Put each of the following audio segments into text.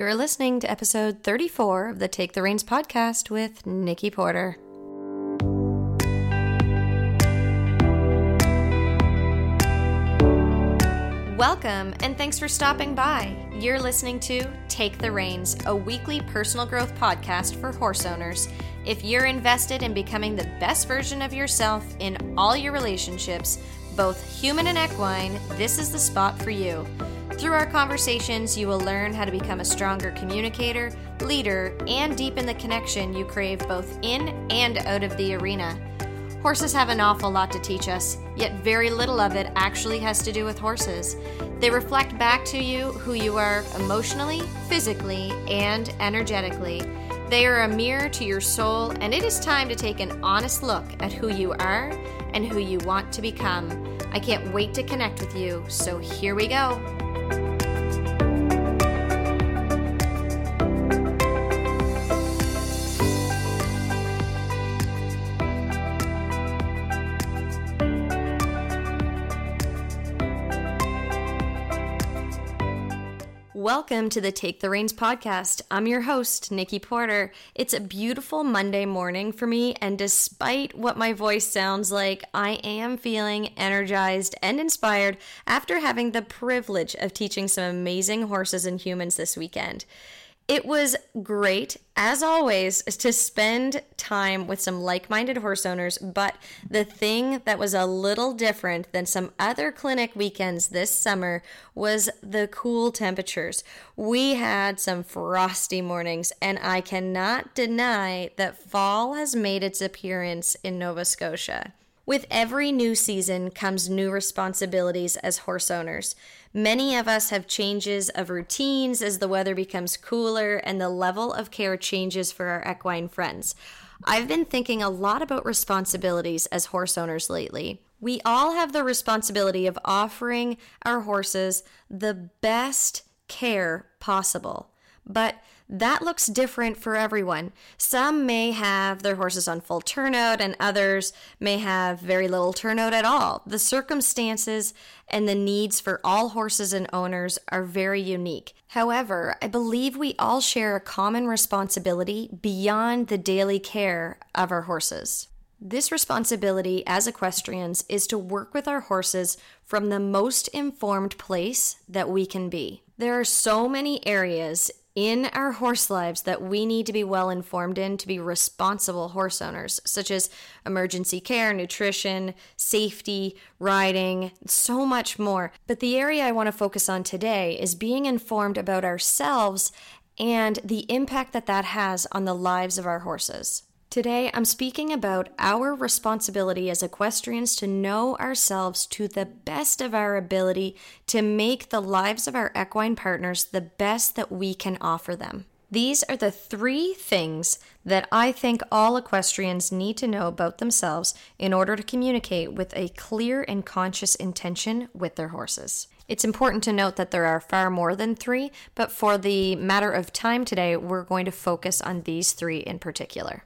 You're listening to episode 34 of the Take the Reins podcast with Nikki Porter. Welcome and thanks for stopping by. You're listening to Take the Reins, a weekly personal growth podcast for horse owners. If you're invested in becoming the best version of yourself in all your relationships, both human and equine, this is the spot for you. Through our conversations, you will learn how to become a stronger communicator, leader, and deepen the connection you crave both in and out of the arena. Horses have an awful lot to teach us, yet very little of it actually has to do with horses. They reflect back to you who you are emotionally, physically, and energetically. They are a mirror to your soul, and it is time to take an honest look at who you are and who you want to become. I can't wait to connect with you, so here we go. Welcome to the Take the Reins podcast. I'm your host, Nikki Porter. It's a beautiful Monday morning for me, and despite what my voice sounds like, I am feeling energized and inspired after having the privilege of teaching some amazing horses and humans this weekend. It was great, as always, to spend time with some like minded horse owners. But the thing that was a little different than some other clinic weekends this summer was the cool temperatures. We had some frosty mornings, and I cannot deny that fall has made its appearance in Nova Scotia. With every new season comes new responsibilities as horse owners. Many of us have changes of routines as the weather becomes cooler and the level of care changes for our equine friends. I've been thinking a lot about responsibilities as horse owners lately. We all have the responsibility of offering our horses the best care possible. But that looks different for everyone. Some may have their horses on full turnout, and others may have very little turnout at all. The circumstances and the needs for all horses and owners are very unique. However, I believe we all share a common responsibility beyond the daily care of our horses. This responsibility as equestrians is to work with our horses from the most informed place that we can be. There are so many areas in our horse lives that we need to be well informed in to be responsible horse owners, such as emergency care, nutrition, safety, riding, so much more. But the area I want to focus on today is being informed about ourselves and the impact that that has on the lives of our horses. Today, I'm speaking about our responsibility as equestrians to know ourselves to the best of our ability to make the lives of our equine partners the best that we can offer them. These are the three things that I think all equestrians need to know about themselves in order to communicate with a clear and conscious intention with their horses. It's important to note that there are far more than three, but for the matter of time today, we're going to focus on these three in particular.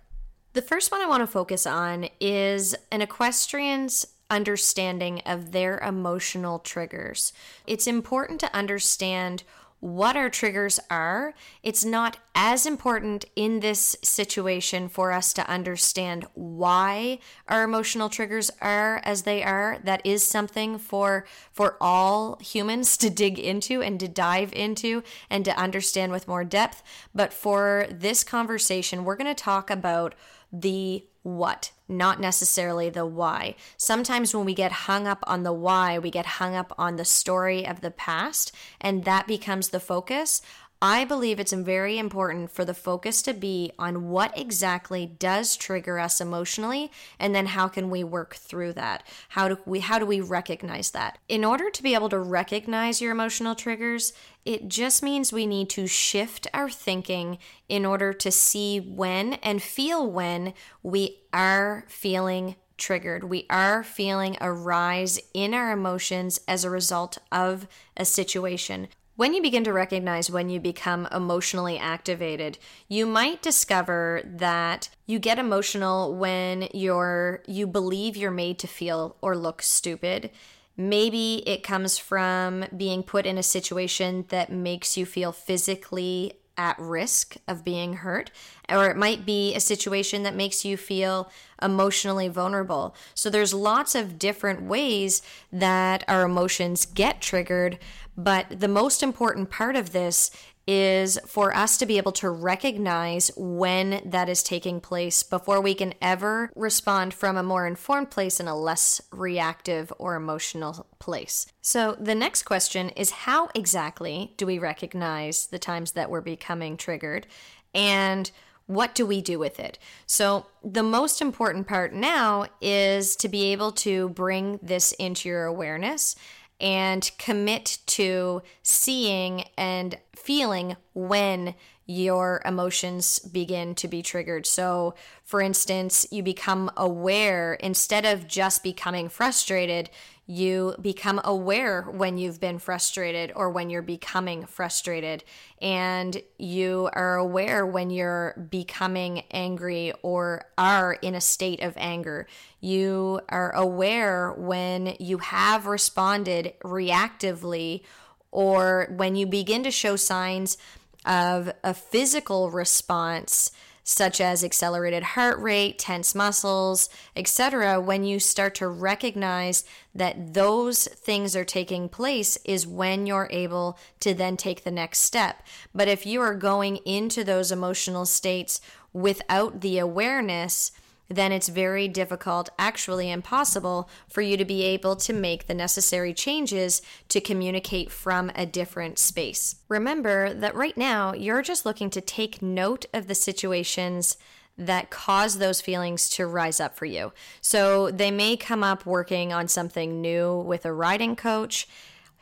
The first one I want to focus on is an equestrian's understanding of their emotional triggers. It's important to understand what our triggers are. It's not as important in this situation for us to understand why our emotional triggers are as they are. That is something for for all humans to dig into and to dive into and to understand with more depth. But for this conversation, we're going to talk about the what, not necessarily the why. Sometimes when we get hung up on the why, we get hung up on the story of the past, and that becomes the focus. I believe it's very important for the focus to be on what exactly does trigger us emotionally and then how can we work through that? How do we how do we recognize that? In order to be able to recognize your emotional triggers, it just means we need to shift our thinking in order to see when and feel when we are feeling triggered. We are feeling a rise in our emotions as a result of a situation. When you begin to recognize when you become emotionally activated, you might discover that you get emotional when you're you believe you're made to feel or look stupid. Maybe it comes from being put in a situation that makes you feel physically at risk of being hurt, or it might be a situation that makes you feel emotionally vulnerable. So there's lots of different ways that our emotions get triggered, but the most important part of this is for us to be able to recognize when that is taking place before we can ever respond from a more informed place in a less reactive or emotional place. So, the next question is how exactly do we recognize the times that we're becoming triggered and what do we do with it? So, the most important part now is to be able to bring this into your awareness and commit to seeing and feeling when your emotions begin to be triggered. So, for instance, you become aware instead of just becoming frustrated, you become aware when you've been frustrated or when you're becoming frustrated. And you are aware when you're becoming angry or are in a state of anger. You are aware when you have responded reactively or when you begin to show signs of a physical response such as accelerated heart rate, tense muscles, etc., when you start to recognize that those things are taking place is when you're able to then take the next step. But if you are going into those emotional states without the awareness, then it's very difficult, actually impossible, for you to be able to make the necessary changes to communicate from a different space. Remember that right now, you're just looking to take note of the situations that cause those feelings to rise up for you. So they may come up working on something new with a riding coach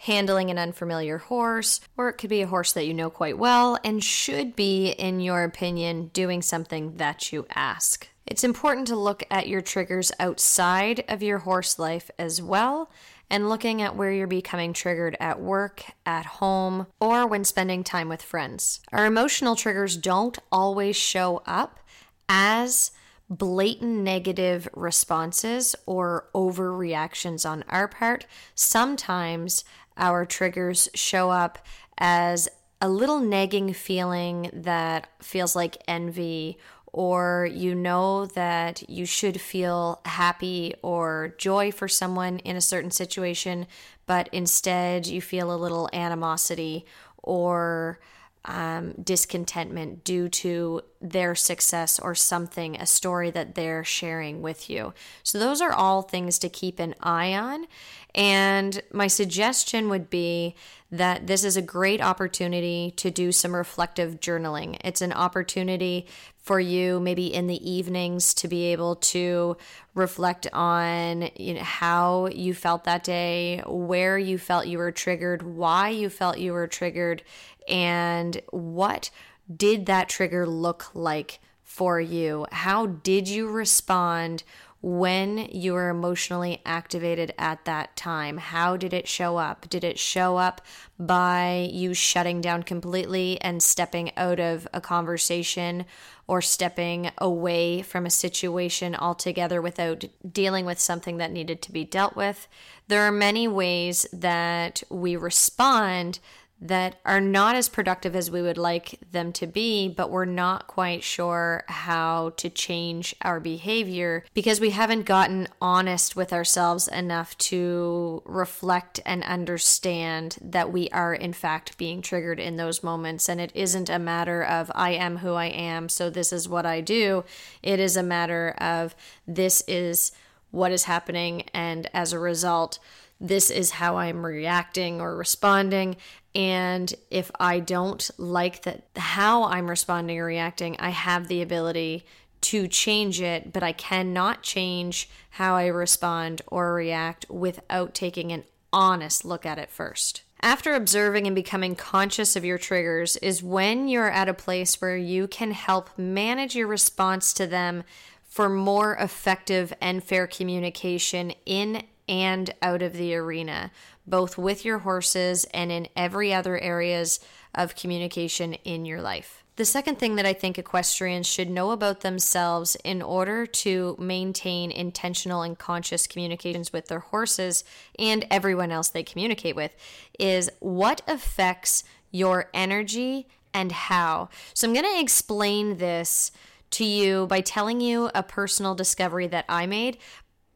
handling an unfamiliar horse, or it could be a horse that you know quite well and should be, in your opinion, doing something that you ask. It's important to look at your triggers outside of your horse life as well and looking at where you're becoming triggered at work, at home, or when spending time with friends. Our emotional triggers don't always show up as blatant negative responses or overreactions on our part. Sometimes our triggers show up as a little nagging feeling that feels like envy or you know that you should feel happy or joy for someone in a certain situation, but instead you feel a little animosity or um, discontentment due to their success or something, a story that they're sharing with you. So, those are all things to keep an eye on. And my suggestion would be that this is a great opportunity to do some reflective journaling. It's an opportunity for you, maybe in the evenings, to be able to reflect on you know, how you felt that day, where you felt you were triggered, why you felt you were triggered, and what did that trigger look like for you? How did you respond? When you were emotionally activated at that time. How did it show up? Did it show up by you shutting down completely and stepping out of a conversation or stepping away from a situation altogether without dealing with something that needed to be dealt with? There are many ways that we respond that are not as productive as we would like them to be, but we're not quite sure how to change our behavior because we haven't gotten honest with ourselves enough to reflect and understand that we are, in fact, being triggered in those moments. And it isn't a matter of, I am who I am, so this is what I do. It is a matter of, this is what is happening, and as a result, this is how I'm reacting or responding. And if I don't like that how I'm responding or reacting, I have the ability to change it, but I cannot change how I respond or react without taking an honest look at it first. After observing and becoming conscious of your triggers is when you're at a place where you can help manage your response to them for more effective and fair communication in and out of the arena, both with your horses and in every other areas of communication in your life. The second thing that I think equestrians should know about themselves in order to maintain intentional and conscious communications with their horses and everyone else they communicate with is what affects your energy and how. So I'm going to explain this to you by telling you a personal discovery that I made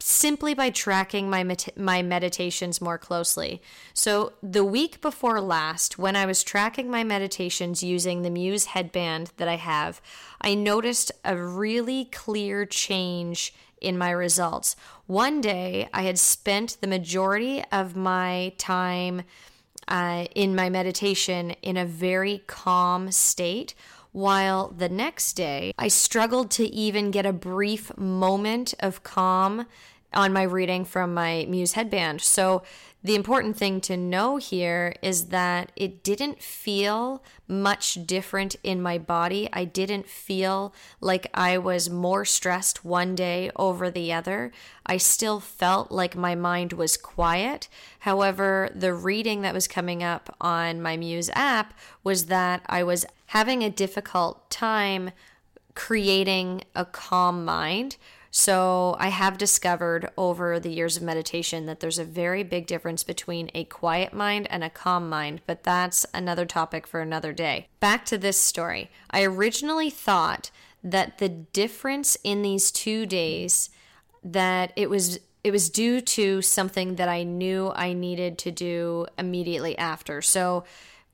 simply by tracking my med- my meditations more closely. So the week before last when I was tracking my meditations using the Muse headband that I have, I noticed a really clear change in my results. One day I had spent the majority of my time uh, in my meditation in a very calm state while the next day I struggled to even get a brief moment of calm on my reading from my Muse headband. So the important thing to know here is that it didn't feel much different in my body. I didn't feel like I was more stressed one day over the other. I still felt like my mind was quiet. However, the reading that was coming up on my Muse app was that I was having a difficult time creating a calm mind so, I have discovered over the years of meditation that there's a very big difference between a quiet mind and a calm mind, but that's another topic for another day. Back to this story. I originally thought that the difference in these 2 days that it was it was due to something that I knew I needed to do immediately after. So,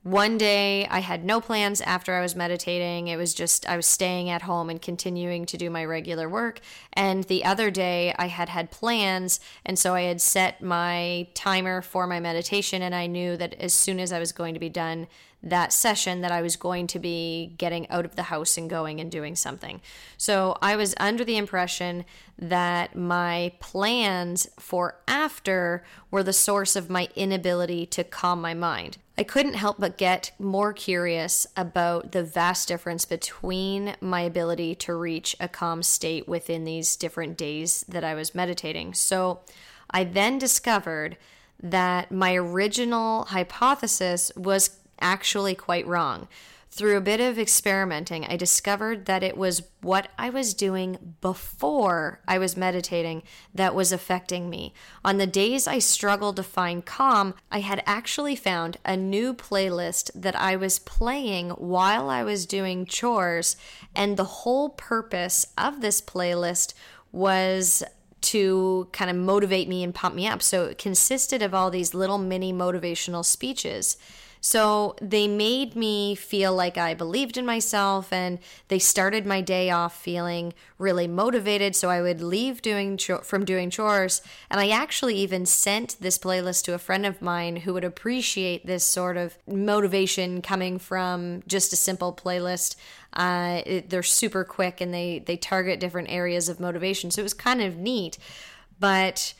one day I had no plans after I was meditating. It was just I was staying at home and continuing to do my regular work. And the other day I had had plans. And so I had set my timer for my meditation. And I knew that as soon as I was going to be done that session, that I was going to be getting out of the house and going and doing something. So I was under the impression that my plans for after were the source of my inability to calm my mind. I couldn't help but get more curious about the vast difference between my ability to reach a calm state within these different days that I was meditating. So I then discovered that my original hypothesis was actually quite wrong. Through a bit of experimenting, I discovered that it was what I was doing before I was meditating that was affecting me. On the days I struggled to find calm, I had actually found a new playlist that I was playing while I was doing chores, and the whole purpose of this playlist was to kind of motivate me and pump me up. So it consisted of all these little mini motivational speeches. So they made me feel like I believed in myself and they started my day off feeling really motivated. So I would leave doing from doing chores. And I actually even sent this playlist to a friend of mine who would appreciate this sort of motivation coming from just a simple playlist. Uh, it, they're super quick and they, they target different areas of motivation. So it was kind of neat. But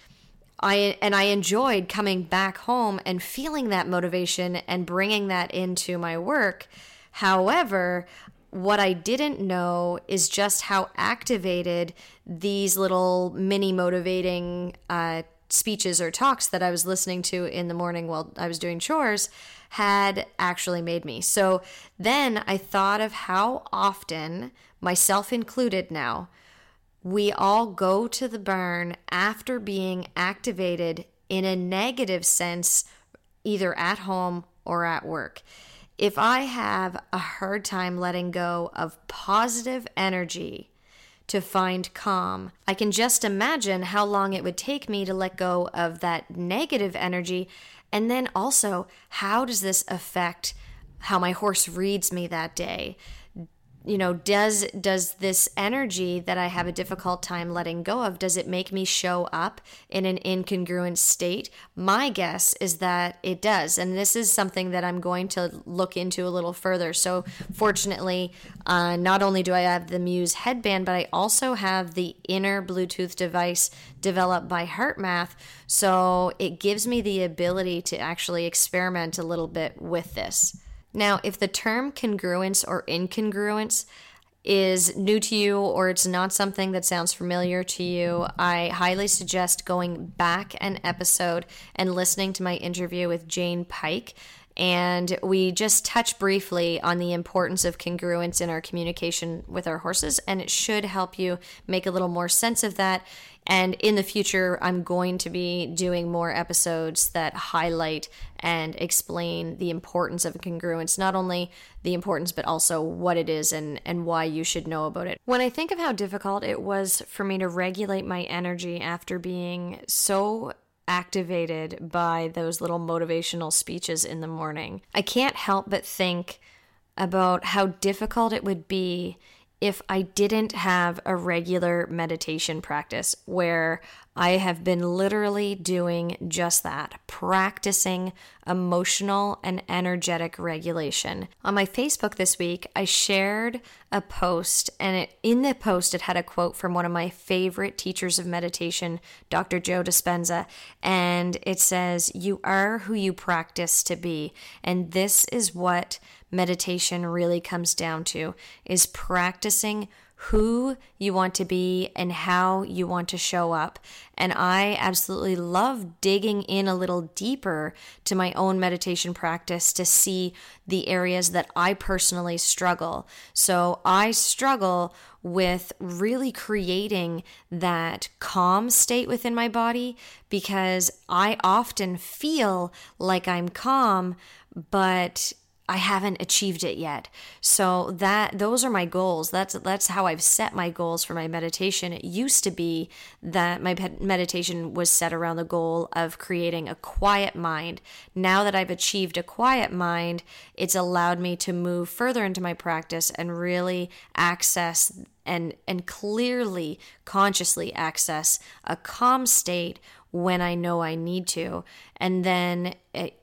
I and I enjoyed coming back home and feeling that motivation and bringing that into my work. However, what I didn't know is just how activated these little mini motivating uh, speeches or talks that I was listening to in the morning while I was doing chores had actually made me. So then I thought of how often, myself included now, we all go to the burn after being activated in a negative sense, either at home or at work. If I have a hard time letting go of positive energy to find calm, I can just imagine how long it would take me to let go of that negative energy. And then also, how does this affect how my horse reads me that day? You know does does this energy that i have a difficult time letting go of does it make me show up in an incongruent state? My guess is that it does. And this is something that i'm going to look into a little further. So fortunately uh, not only do i have the muse headband but i also have the inner bluetooth device developed by HeartMath. So it gives me the ability to actually experiment a little bit with this now, if the term congruence or incongruence is new to you or it's not something that sounds familiar to you, I highly suggest going back an episode and listening to my interview with Jane Pike. And we just touch briefly on the importance of congruence in our communication with our horses, and it should help you make a little more sense of that And in the future, I'm going to be doing more episodes that highlight and explain the importance of congruence, not only the importance, but also what it is and, and why you should know about it. When I think of how difficult it was for me to regulate my energy after being so activated by those little motivational speeches in the morning, I can't help but think about how difficult it would be if I didn't have a regular meditation practice where I have been literally doing just that, practicing emotional and energetic regulation. On my Facebook this week, I shared a post, and it, in the post, it had a quote from one of my favorite teachers of meditation, Dr. Joe Dispenza, and it says, You are who you practice to be. And this is what meditation really comes down to is practicing who you want to be and how you want to show up. And I absolutely love digging in a little deeper to my own meditation practice to see the areas that I personally struggle. So I struggle with really creating that calm state within my body because I often feel like I'm calm, but I haven't achieved it yet. So that those are my goals. That's that's how I've set my goals for my meditation. It used to be that my meditation was set around the goal of creating a quiet mind. Now that I've achieved a quiet mind, it's allowed me to move further into my practice and really access and and clearly consciously access a calm state when I know I need to. And then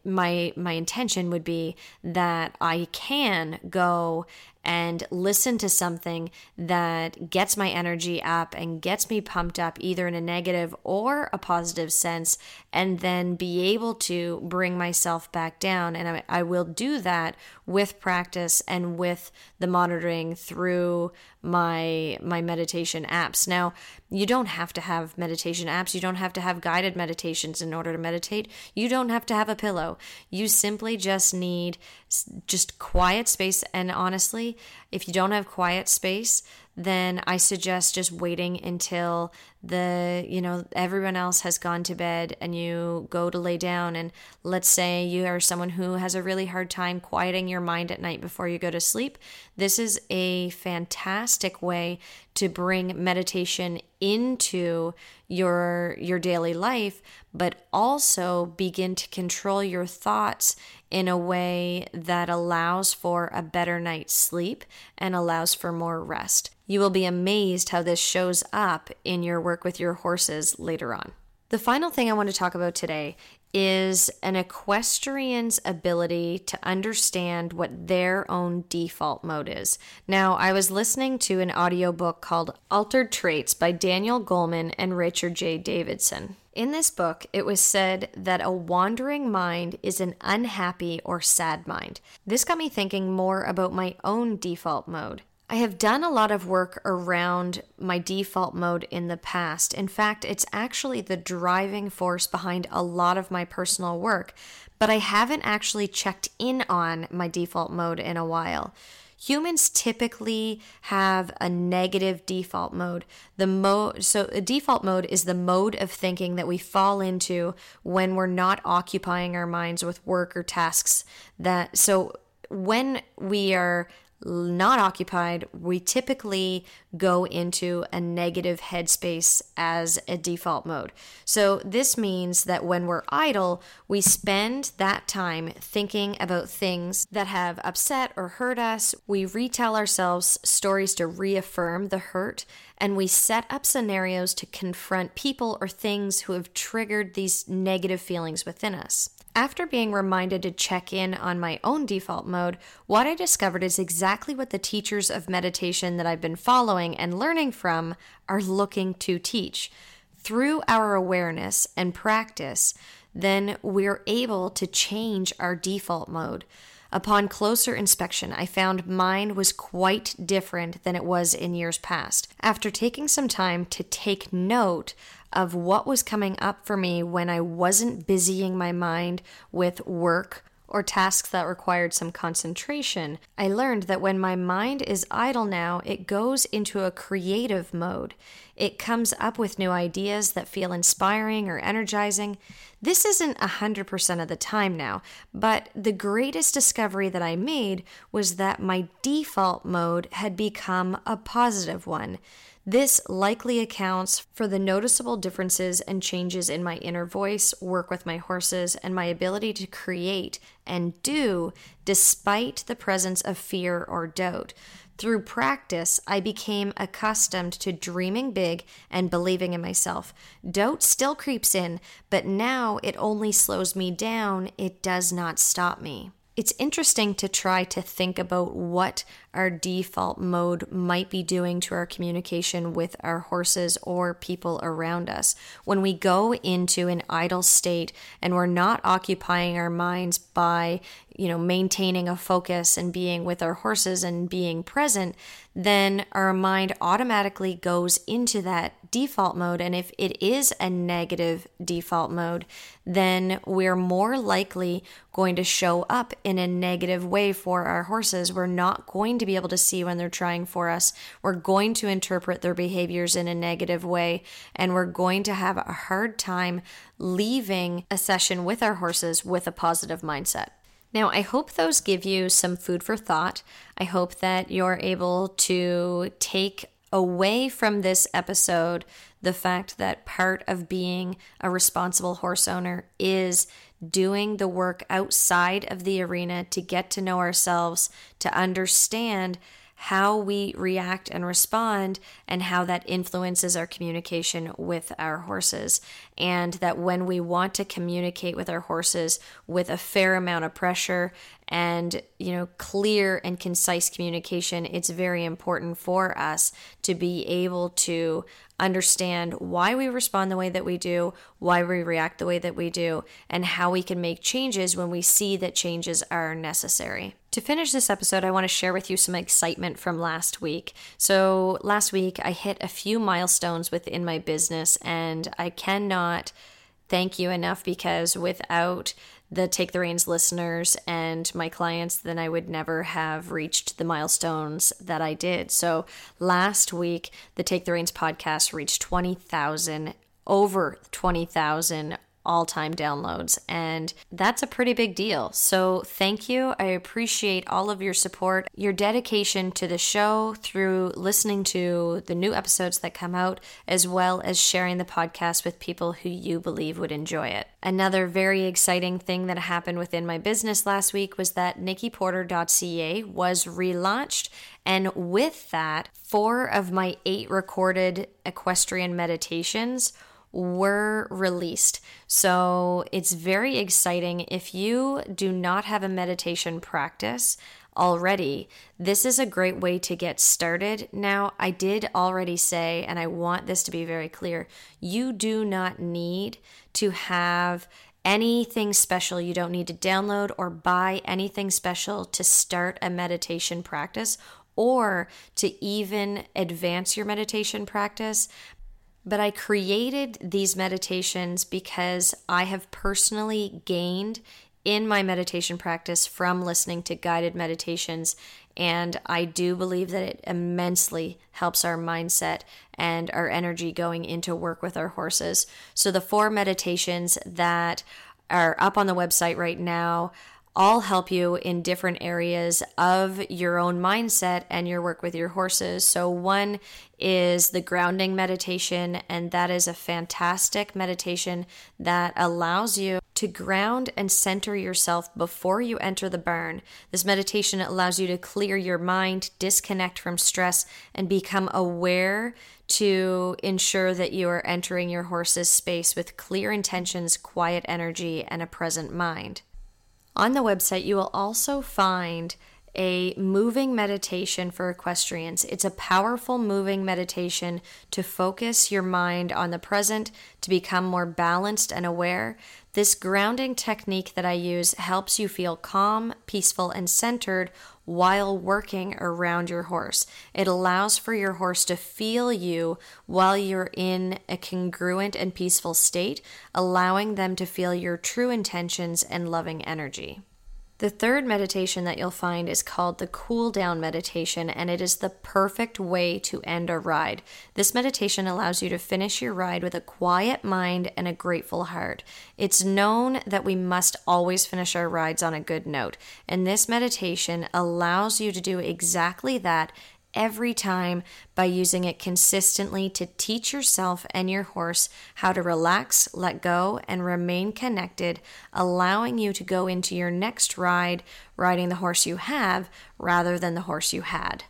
my my intention would be that I can go and listen to something that gets my energy up and gets me pumped up either in a negative or a positive sense and then be able to bring myself back down. And I, I will do that with practice and with the monitoring through my my meditation apps. Now you don't have to have meditation apps. You don't have to have guided meditations in order to meditate. You don't have to have a pillow. You simply just need just quiet space and honestly if you don't have quiet space then I suggest just waiting until the, you know, everyone else has gone to bed and you go to lay down. And let's say you are someone who has a really hard time quieting your mind at night before you go to sleep. This is a fantastic way to bring meditation into your your daily life but also begin to control your thoughts in a way that allows for a better night's sleep and allows for more rest. You will be amazed how this shows up in your work with your horses later on. The final thing I want to talk about today is an equestrian's ability to understand what their own default mode is. Now, I was listening to an audiobook called Altered Traits by Daniel Goleman and Richard J. Davidson. In this book, it was said that a wandering mind is an unhappy or sad mind. This got me thinking more about my own default mode. I have done a lot of work around my default mode in the past. In fact, it's actually the driving force behind a lot of my personal work, but I haven't actually checked in on my default mode in a while. Humans typically have a negative default mode. The mode so a default mode is the mode of thinking that we fall into when we're not occupying our minds with work or tasks that so when we are not occupied, we typically go into a negative headspace as a default mode. So, this means that when we're idle, we spend that time thinking about things that have upset or hurt us. We retell ourselves stories to reaffirm the hurt, and we set up scenarios to confront people or things who have triggered these negative feelings within us. After being reminded to check in on my own default mode, what I discovered is exactly what the teachers of meditation that I've been following and learning from are looking to teach. Through our awareness and practice, then we're able to change our default mode. Upon closer inspection, I found mine was quite different than it was in years past. After taking some time to take note of what was coming up for me when I wasn't busying my mind with work or tasks that required some concentration, I learned that when my mind is idle now, it goes into a creative mode. It comes up with new ideas that feel inspiring or energizing. This isn't 100% of the time now, but the greatest discovery that I made was that my default mode had become a positive one. This likely accounts for the noticeable differences and changes in my inner voice, work with my horses, and my ability to create and do despite the presence of fear or doubt. Through practice, I became accustomed to dreaming big and believing in myself. Doubt still creeps in, but now it only slows me down, it does not stop me it's interesting to try to think about what our default mode might be doing to our communication with our horses or people around us. When we go into an idle state and we're not occupying our minds by, you know, maintaining a focus and being with our horses and being present, then our mind automatically goes into that default mode. And if it is a negative default mode, then we're more likely going to show up in a negative way for our horses. We're not going to be able to see when they're trying for us. We're going to interpret their behaviors in a negative way, and we're going to have a hard time leaving a session with our horses with a positive mindset. Now, I hope those give you some food for thought. I hope that you're able to take away from this episode the fact that part of being a responsible horse owner is doing the work outside of the arena to get to know ourselves, to understand how we react and respond and how that influences our communication with our horses. And that when we want to communicate with our horses with a fair amount of pressure and, you know, clear and concise communication, it's very important for us to be able to understand why we respond the way that we do, why we react the way that we do, and how we can make changes when we see that changes are necessary. To finish this episode, I want to share with you some excitement from last week. So, last week I hit a few milestones within my business, and I cannot thank you enough because without the Take the Reins listeners and my clients, then I would never have reached the milestones that I did. So last week, the Take the Reins podcast reached 20,000, over 20,000 all time downloads. And that's a pretty big deal. So thank you. I appreciate all of your support, your dedication to the show through listening to the new episodes that come out, as well as sharing the podcast with people who you believe would enjoy it. Another very exciting thing that happened within my business last week was that nikkiporter.ca was relaunched. And with that, four of my eight recorded equestrian meditations were released. So it's very exciting. If you do not have a meditation practice, already, this is a great way to get started. Now, I did already say, and I want this to be very clear you do not need to have anything special. You don't need to download or buy anything special to start a meditation practice or to even advance your meditation practice. But I created these meditations because I have personally gained in my meditation practice from listening to guided meditations. And I do believe that it immensely helps our mindset and our energy going into work with our horses. So, the four meditations that are up on the website right now all help you in different areas of your own mindset and your work with your horses. So, one is the grounding meditation, and that is a fantastic meditation that allows you to ground and center yourself before you enter the barn. This meditation allows you to clear your mind, disconnect from stress, and become aware to ensure that you are entering your horse's space with clear intentions, quiet energy, and a present mind. On the website, you will also find a moving meditation for equestrians. It's a powerful moving meditation to focus your mind on the present, to become more balanced and aware. This grounding technique that I use helps you feel calm, peaceful, and centered while working around your horse. It allows for your horse to feel you while you're in a congruent and peaceful state, allowing them to feel your true intentions and loving energy. The third meditation that you'll find is called the cool down meditation, and it is the perfect way to end a ride. This meditation allows you to finish your ride with a quiet mind and a grateful heart. It's known that we must always finish our rides on a good note, and this meditation allows you to do exactly that every time by using it consistently to teach yourself and your horse how to relax, let go, and remain connected, allowing you to go into your next ride riding the horse you have rather than the horse you had.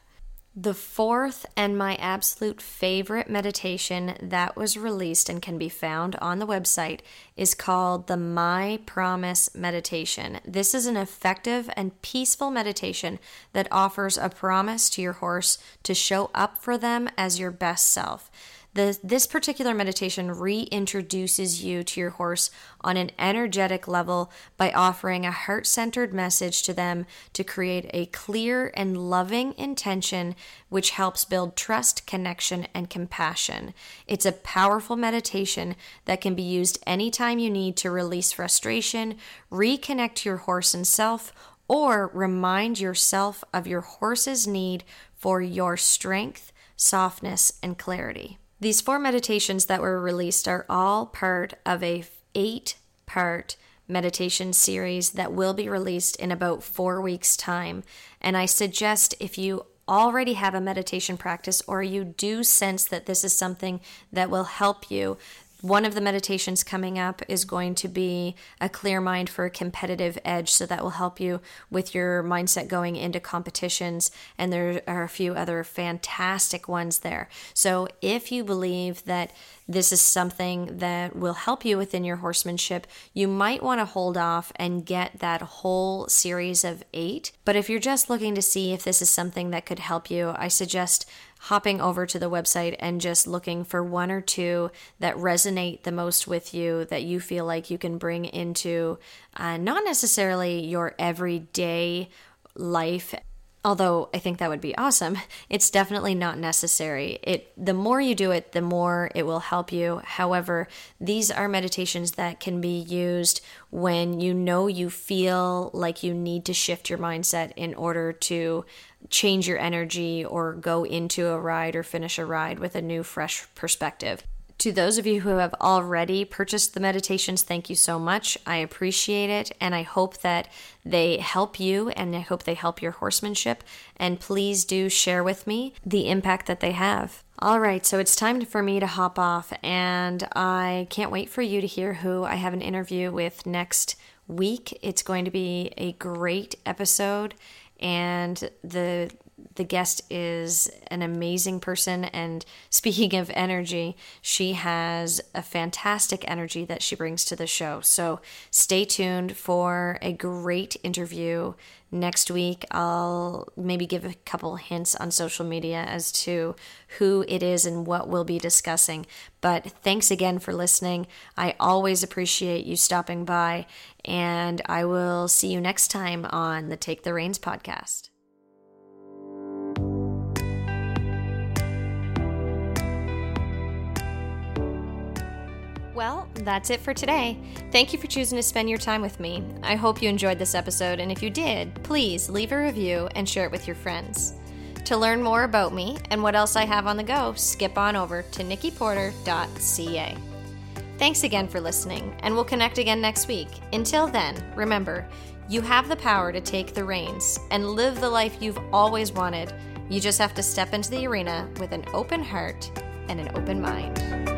The fourth and my absolute favorite meditation that was released and can be found on the website is called the My Promise Meditation. This is an effective and peaceful meditation that offers a promise to your horse to show up for them as your best self. The, this particular meditation reintroduces you to your horse on an energetic level by offering a heart centered message to them to create a clear and loving intention, which helps build trust, connection, and compassion. It's a powerful meditation that can be used anytime you need to release frustration, reconnect your horse and self, or remind yourself of your horse's need for your strength, softness, and clarity. These four meditations that were released are all part of a eight part meditation series that will be released in about four weeks' time. And I suggest if you already have a meditation practice or you do sense that this is something that will help you, one of the meditations coming up is going to be a clear mind for a competitive edge. So that will help you with your mindset going into competitions. And there are a few other fantastic ones there. So if you believe that this is something that will help you within your horsemanship, you might want to hold off and get that whole series of eight. But if you're just looking to see if this is something that could help you, I suggest hopping over to the website and just looking for one or two that resonate the most with you that you feel like you can bring into uh, not necessarily your everyday life although I think that would be awesome, it's definitely not necessary. It the more you do it, the more it will help you. However, these are meditations that can be used when you know you feel like you need to shift your mindset in order to change your energy or go into a ride or finish a ride with a new, fresh perspective. To those of you who have already purchased the meditations, thank you so much. I appreciate it and I hope that they help you and I hope they help your horsemanship. And please do share with me the impact that they have. All right, so it's time for me to hop off, and I can't wait for you to hear who I have an interview with next week. It's going to be a great episode and the the guest is an amazing person. And speaking of energy she has a fantastic energy that she brings to the show. So stay tuned for a great interview next week. I'll maybe give a couple hints on social media as to who it is and what we'll be discussing. But thanks again for listening. I always appreciate you stopping by and i will see you next time on the take the reins podcast Well, that's it for today. Thank you for choosing to spend your time with me. I hope you enjoyed this episode, and if you did, please leave a review and share it with your friends. To learn more about me and what else I have on the go, skip on over to nikkiporter.ca. Thanks again for listening, and we'll connect again next week. Until then, remember, you have the power to take the reins and live the life you've always wanted. You just have to step into the arena with an open heart and an open mind.